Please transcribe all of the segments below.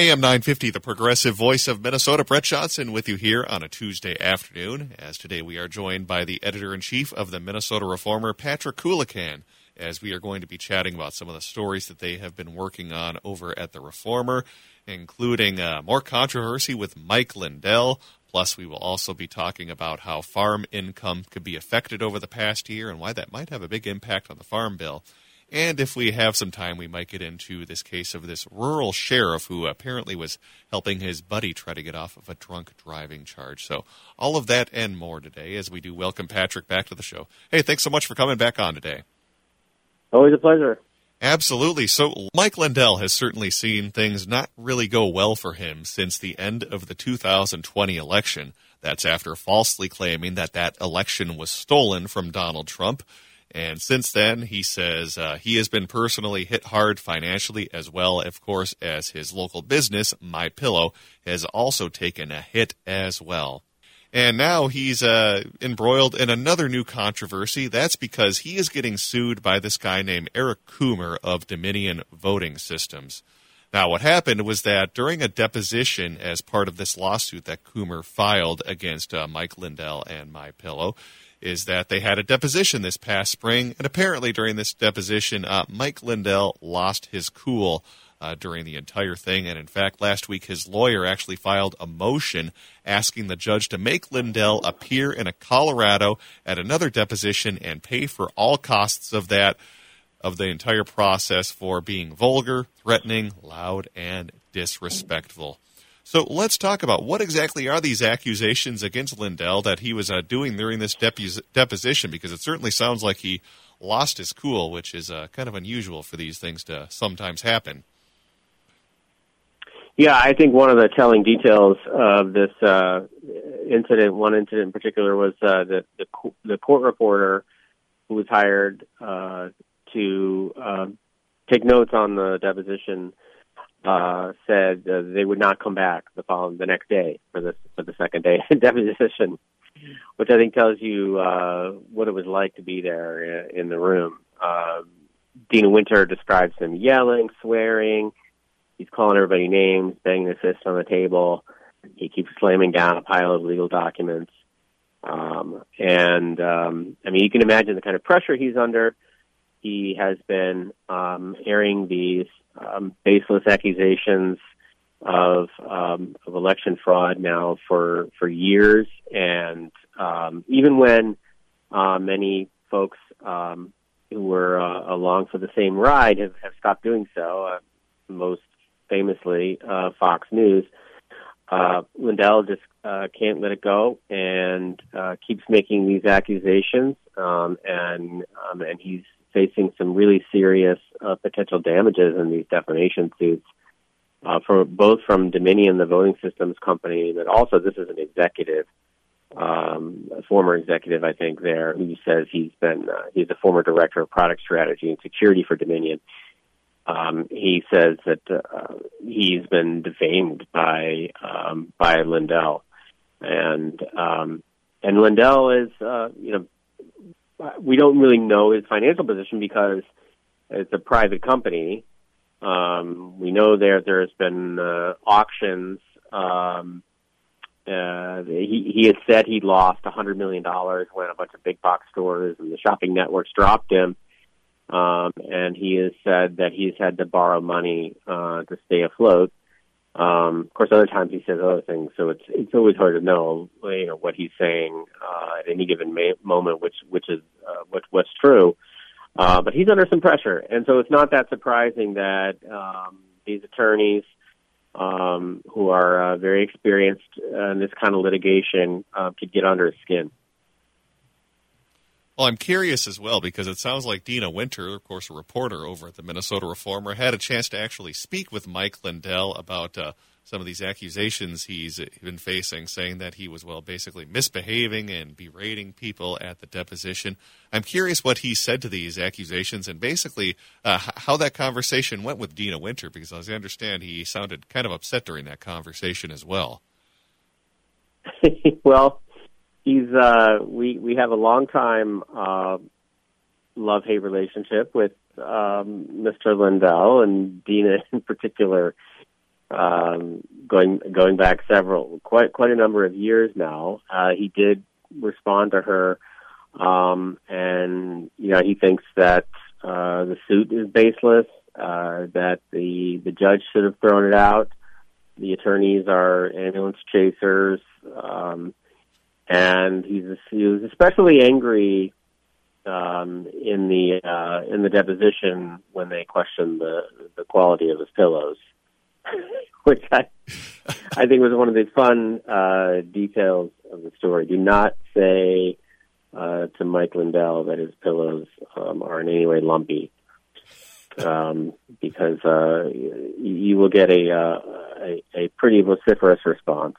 AM 950, the progressive voice of Minnesota, Brett Johnson, with you here on a Tuesday afternoon. As today we are joined by the editor in chief of the Minnesota Reformer, Patrick Coolican, as we are going to be chatting about some of the stories that they have been working on over at the Reformer, including uh, more controversy with Mike Lindell. Plus, we will also be talking about how farm income could be affected over the past year and why that might have a big impact on the farm bill. And if we have some time, we might get into this case of this rural sheriff who apparently was helping his buddy try to get off of a drunk driving charge. So, all of that and more today as we do welcome Patrick back to the show. Hey, thanks so much for coming back on today. Always a pleasure. Absolutely. So, Mike Lindell has certainly seen things not really go well for him since the end of the 2020 election. That's after falsely claiming that that election was stolen from Donald Trump. And since then, he says uh, he has been personally hit hard financially, as well, of course, as his local business, My Pillow, has also taken a hit as well. And now he's uh, embroiled in another new controversy. That's because he is getting sued by this guy named Eric Coomer of Dominion Voting Systems. Now, what happened was that during a deposition as part of this lawsuit that Coomer filed against uh, Mike Lindell and My Pillow, is that they had a deposition this past spring, and apparently during this deposition, uh, Mike Lindell lost his cool uh, during the entire thing. And in fact, last week his lawyer actually filed a motion asking the judge to make Lindell appear in a Colorado at another deposition and pay for all costs of that of the entire process for being vulgar, threatening, loud, and disrespectful. So let's talk about what exactly are these accusations against Lindell that he was uh, doing during this depos- deposition, because it certainly sounds like he lost his cool, which is uh, kind of unusual for these things to sometimes happen. Yeah, I think one of the telling details of this uh, incident, one incident in particular, was uh, the, the the court reporter who was hired uh, to uh, take notes on the deposition uh, said uh, they would not come back the following the next day for the for the second day deposition, which I think tells you uh, what it was like to be there in, the room. Uh, Deena Winter describes him yelling, swearing. He's calling everybody names, banging his fist on the table. He keeps slamming down a pile of legal documents. Um, and um, I mean, you can imagine the kind of pressure he's under. He has been um, airing these um, baseless accusations of um, of election fraud now for for years, and um, even when uh, many folks um, who were uh, along for the same ride have, have stopped doing so, uh, most famously uh, Fox News. Uh, Lindell just uh, can't let it go and uh, keeps making these accusations, um, and um, and he's facing some really serious uh, potential damages in these defamation suits, uh, for both from Dominion, the voting systems company, but also this is an executive, um, a former executive, I think, there who says he's been uh, he's a former director of product strategy and security for Dominion. Um, he says that uh, he's been defamed by um, by Lindell, and um, and Lindell is uh, you know we don't really know his financial position because it's a private company. Um, we know there there's been uh, auctions. Um, uh, he he had said he lost a hundred million dollars when a bunch of big box stores and the shopping networks dropped him. Um, and he has said that he's had to borrow money uh, to stay afloat. Um, of course, other times he says other things, so it's it's always hard to know, you know, what he's saying uh, at any given ma- moment, which which is uh, what, what's true. Uh, but he's under some pressure, and so it's not that surprising that um, these attorneys, um, who are uh, very experienced in this kind of litigation, uh, could get under his skin. Well, I'm curious as well because it sounds like Deena Winter, of course, a reporter over at the Minnesota Reformer, had a chance to actually speak with Mike Lindell about uh, some of these accusations he's been facing, saying that he was, well, basically misbehaving and berating people at the deposition. I'm curious what he said to these accusations and basically uh, how that conversation went with Deena Winter, because as I understand, he sounded kind of upset during that conversation as well. well, he's uh, we we have a long time uh, love hate relationship with um, Mr. Lindell and Deena in particular um, going going back several quite quite a number of years now. Uh, he did respond to her, um, and you know he thinks that uh, the suit is baseless, uh, that the the judge should have thrown it out. The attorneys are ambulance chasers, um, and he's he was especially angry um, in the uh, in the deposition when they questioned the the quality of his pillows, which I I think was one of the fun uh, details of the story. Do not say uh, to Mike Lindell that his pillows um, are in any way lumpy, um, because uh, you will get a, uh, a a pretty vociferous response.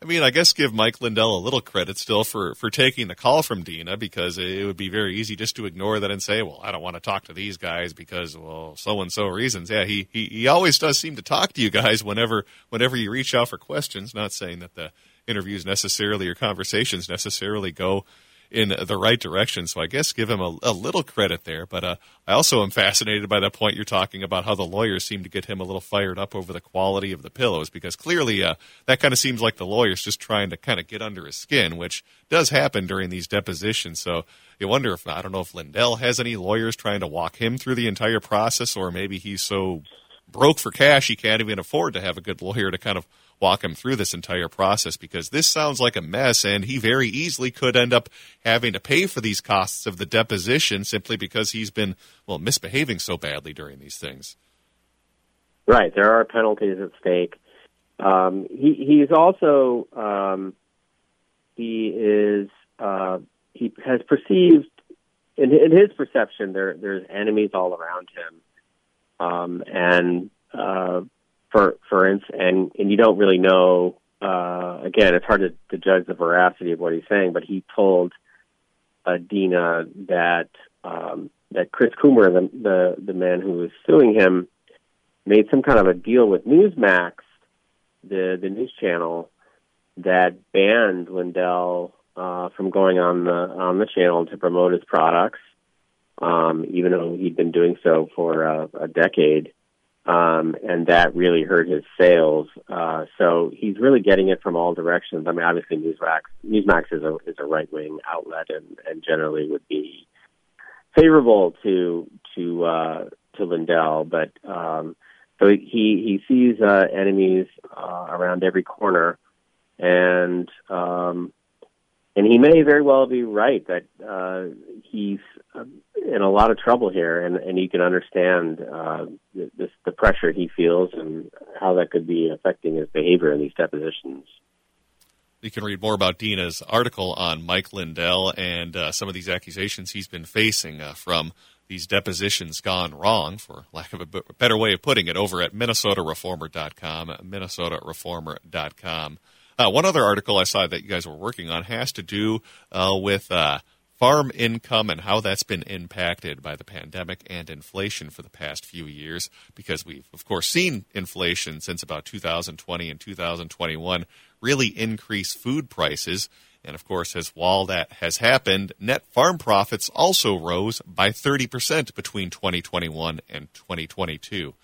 I mean, I guess give Mike Lindell a little credit still for, for taking the call from Deena because it would be very easy just to ignore that and say, well, I don't want to talk to these guys because, well, so and so reasons. Yeah, he, he, he always does seem to talk to you guys whenever, whenever you reach out for questions, not saying that the interviews necessarily or conversations necessarily go in the right direction. So I guess give him a, a little credit there. But uh, I also am fascinated by the point you're talking about how the lawyers seem to get him a little fired up over the quality of the pillows because clearly uh, that kind of seems like the lawyers just trying to kind of get under his skin, which does happen during these depositions. So you wonder if I don't know if Lindell has any lawyers trying to walk him through the entire process, or maybe he's so broke for cash he can't even afford to have a good lawyer to kind of walk him through this entire process because this sounds like a mess and he very easily could end up having to pay for these costs of the deposition simply because he's been well misbehaving so badly during these things. Right. There are penalties at stake. Um, he he's also um, he is uh, he has perceived in, in his perception there there's enemies all around him. Um, and uh, for for instance, and and you don't really know. Uh, again, it's hard to, to judge the veracity of what he's saying, but he told uh, Deena that um, that Chris Coomer, the, the the man who was suing him, made some kind of a deal with Newsmax, the the news channel, that banned Lindell uh, from going on the on the channel to promote his products, um, even though he'd been doing so for uh, a decade um, and that really hurt his sales. Uh, so he's really getting it from all directions. I mean, obviously Newsmax Newsmax is a is a right wing outlet, and, and generally would be favorable to to uh, to Lindell, but um, so he he sees uh, enemies uh, around every corner, and um, and he may very well be right that uh, he's uh, in a lot of trouble here, and, and you can understand uh, this, the pressure he feels and how that could be affecting his behavior in these depositions. You can read more about Deena's article on Mike Lindell and uh, some of these accusations he's been facing uh, from these depositions gone wrong, for lack of a better way of putting it, over at minnesotareformer.com, minnesotareformer.com. Uh, one other article I saw that you guys were working on has to do uh, with uh, farm income and how that's been impacted by the pandemic and inflation for the past few years because we've of course seen inflation since about 2020 and 2021 really increase food prices. And of course as while that has happened net farm profits also rose by 30% between 2021 and 2022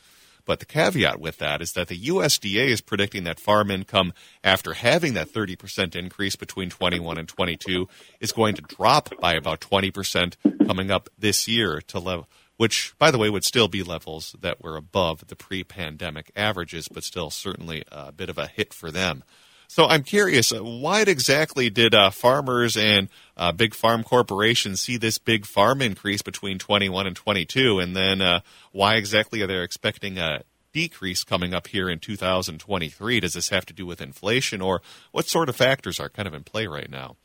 but the caveat with that is that the USDA is predicting that farm income, after having that 30% increase between 21 and 22, is going to drop by about 20% coming up this year to level which, by the way, would still be levels that were above the pre pandemic averages, but still certainly a bit of a hit for them. So I'm curious, uh, why exactly did uh, farmers and uh, big farm corporations see this big farm increase between 21 and 22, and then uh, why exactly are they expecting a decrease coming up here in 2023? Does this have to do with inflation, or what sort of factors are kind of in play right now?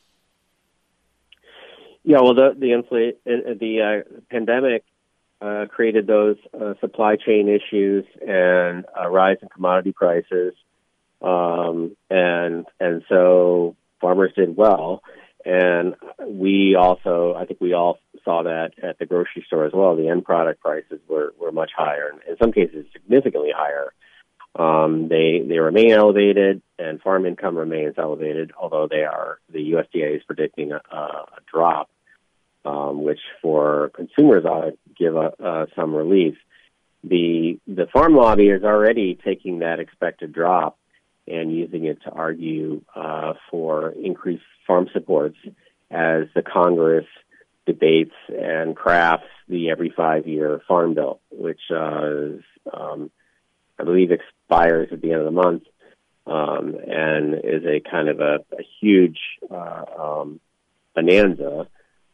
Yeah, well, the the infl- uh, the uh, pandemic created those supply chain issues and a rise in commodity prices um, and and so farmers did well. And we also, I think we all saw that at the grocery store as well. The end product prices were, were much higher, and in some cases significantly higher. Um, they they remain elevated, and farm income remains elevated. Although they are, the USDA is predicting a, a drop, um, which for consumers ought to give a, uh, some relief. the the farm lobby is already taking that expected drop and using it to argue uh, for increased farm supports as the Congress debates and crafts the every five year farm bill, which uh, is, um, I believe expires at the end of the month um, and is a kind of a, a huge uh, um, bonanza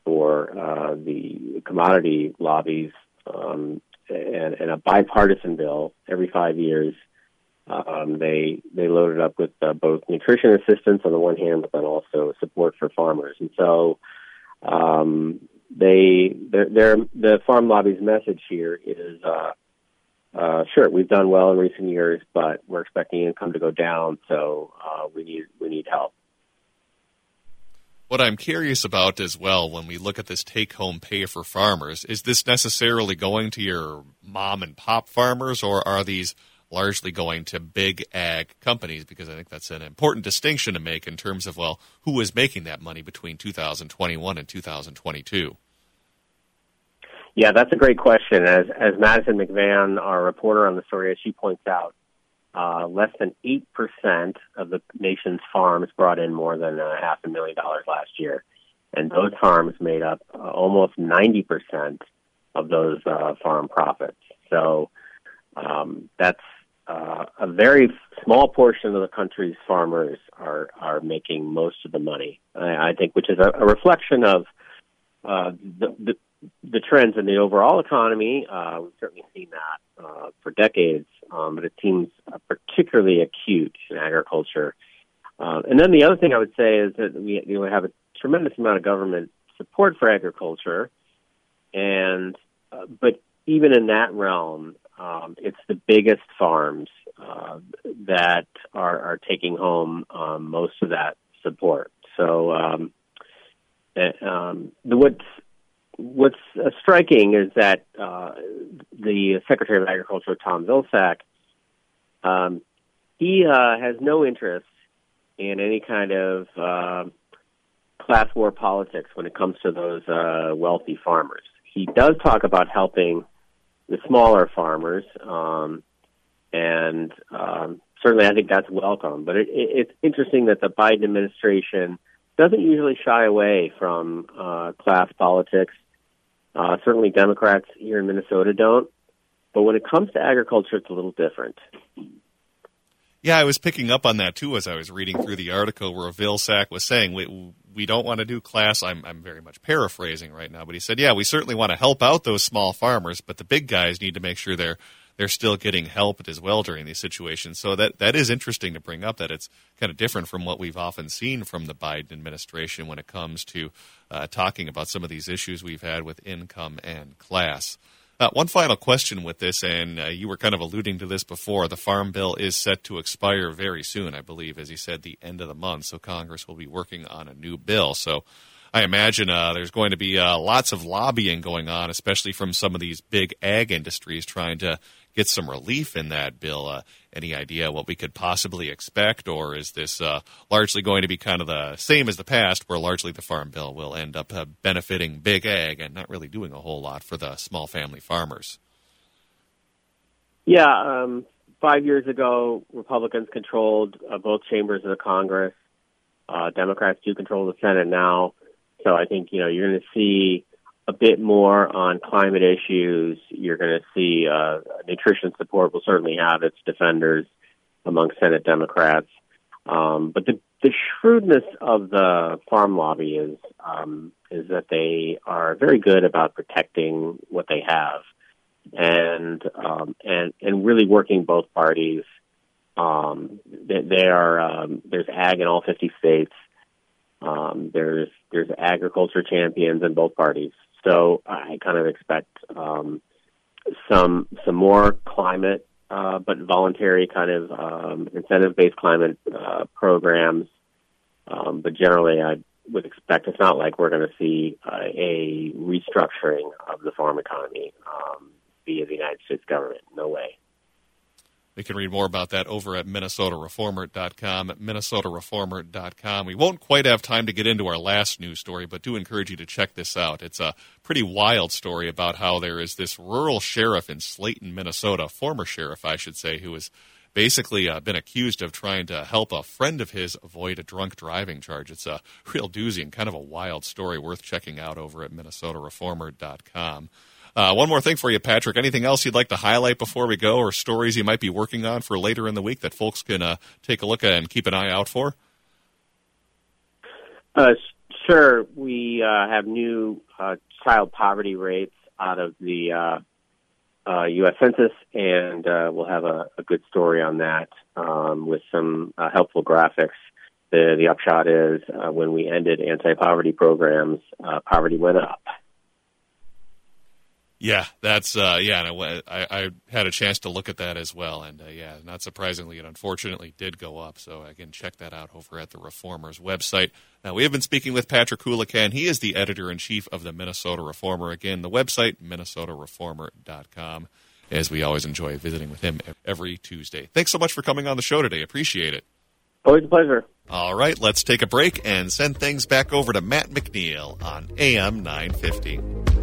for uh, the commodity lobbies um, and, and, a bipartisan bill every five years. Um, they they loaded up with uh, both nutrition assistance on the one hand, but then also support for farmers. And so um, they their, the farm lobby's message here is uh, uh, sure we've done well in recent years, but we're expecting income to go down, so uh, we need we need help. What I'm curious about as well, when we look at this take home pay for farmers, is this necessarily going to your mom and pop farmers, or are these largely going to big ag companies? Because I think that's an important distinction to make in terms of, well, who is making that money between 2021 and 2022? Yeah, that's a great question. As, as Madison McVan, our reporter on the story, as she points out, uh, less than 8% of the nation's farms brought in more than a half a million dollars last year. And those farms made up uh, almost 90% of those uh, farm profits. So um, that's uh, a very small portion of the country's farmers are, are making most of the money, I, I think, which is a, a reflection of uh, the, the, the trends in the overall economy. Uh, we've certainly seen that uh, for decades um, but it seems particularly acute in agriculture. Uh, and then the other thing I would say is that we you know, have a tremendous amount of government support for agriculture, and uh, but even in that realm, um, it's the biggest farms uh, that are, are taking home um, most of that support. So um, uh, um, what's what's uh, striking is that uh, the Secretary of Agriculture, Tom Vilsack, um, he uh, has no interest in any kind of uh, class war politics when it comes to those uh, wealthy farmers. He does talk about helping the smaller farmers, um, and um, certainly I think that's welcome. But it, it, it's interesting that the Biden administration doesn't usually shy away from uh, class politics uh, certainly, Democrats here in Minnesota don't. But when it comes to agriculture, it's a little different. Yeah, I was picking up on that too as I was reading through the article where Vilsack was saying we we don't want to do class. I'm I'm very much paraphrasing right now, but he said, yeah, we certainly want to help out those small farmers, but the big guys need to make sure they're they're still getting help as well during these situations. So that that is interesting to bring up. That it's kind of different from what we've often seen from the Biden administration when it comes to uh, talking about some of these issues we've had with income and class. Uh, one final question with this, and uh, you were kind of alluding to this before. The Farm Bill is set to expire very soon, I believe, as you said, the end of the month. So Congress will be working on a new bill. So I imagine uh, there's going to be uh, lots of lobbying going on, especially from some of these big ag industries trying to get some relief in that bill. Uh, any idea what we could possibly expect, or is this uh, largely going to be kind of the same as the past, where largely the farm bill will end up uh, benefiting big ag and not really doing a whole lot for the small family farmers? Yeah, um, five years ago, Republicans controlled uh, both chambers of the Congress. Democrats do control the Senate now, so I think you know you're going to see a bit more on climate issues. You're going to see uh, nutrition support will certainly have its defenders among Senate Democrats. Um, but the, the shrewdness of the farm lobby is um, is that they are very good about protecting what they have, and um, and and really working both parties. Um, they, they are um, there's ag in all 50 states. Um, there's there's agriculture champions in both parties. So I kind of expect um, some some more climate, uh, but voluntary kind of um, incentive-based climate uh, programs. Um, but generally, I would expect it's not like we're going to see uh, a restructuring of the farm economy um, via the United States government. No way. You can read more about that over at minnesotareformer.com, minnesotareformer.com. We won't quite have time to get into our last news story, but do encourage you to check this out. It's a pretty wild story about how there is this rural sheriff in Slayton, Minnesota, former sheriff, I should say, who has basically uh, been accused of trying to help a friend of his avoid a drunk driving charge. It's a real doozy and kind of a wild story worth checking out over at minnesotareformer.com. Uh, one more thing for you, Patrick. Anything else you'd like to highlight before we go, or stories you might be working on for later in the week that folks can uh, take a look at and keep an eye out for? Uh, sure. We uh, have new uh, child poverty rates out of the U.S. Uh, Census, and we'll have a, a, good story on that um, with some helpful graphics. The, the upshot is when we ended anti-poverty programs, poverty went up. Yeah, that's uh, yeah. And I, I, had a chance to look at that as well, and uh, yeah, not surprisingly, it unfortunately did go up. So again, check that out over at the Reformers website. Now we have been speaking with Patrick Coolican. He is the editor in chief of the Minnesota Reformer. Again, the website minnesotareformer.com. As we always enjoy visiting with him every Tuesday. Thanks so much for coming on the show today. Appreciate it. Always a pleasure. All right, let's take a break and send things back over to Matt McNeil on AM 950.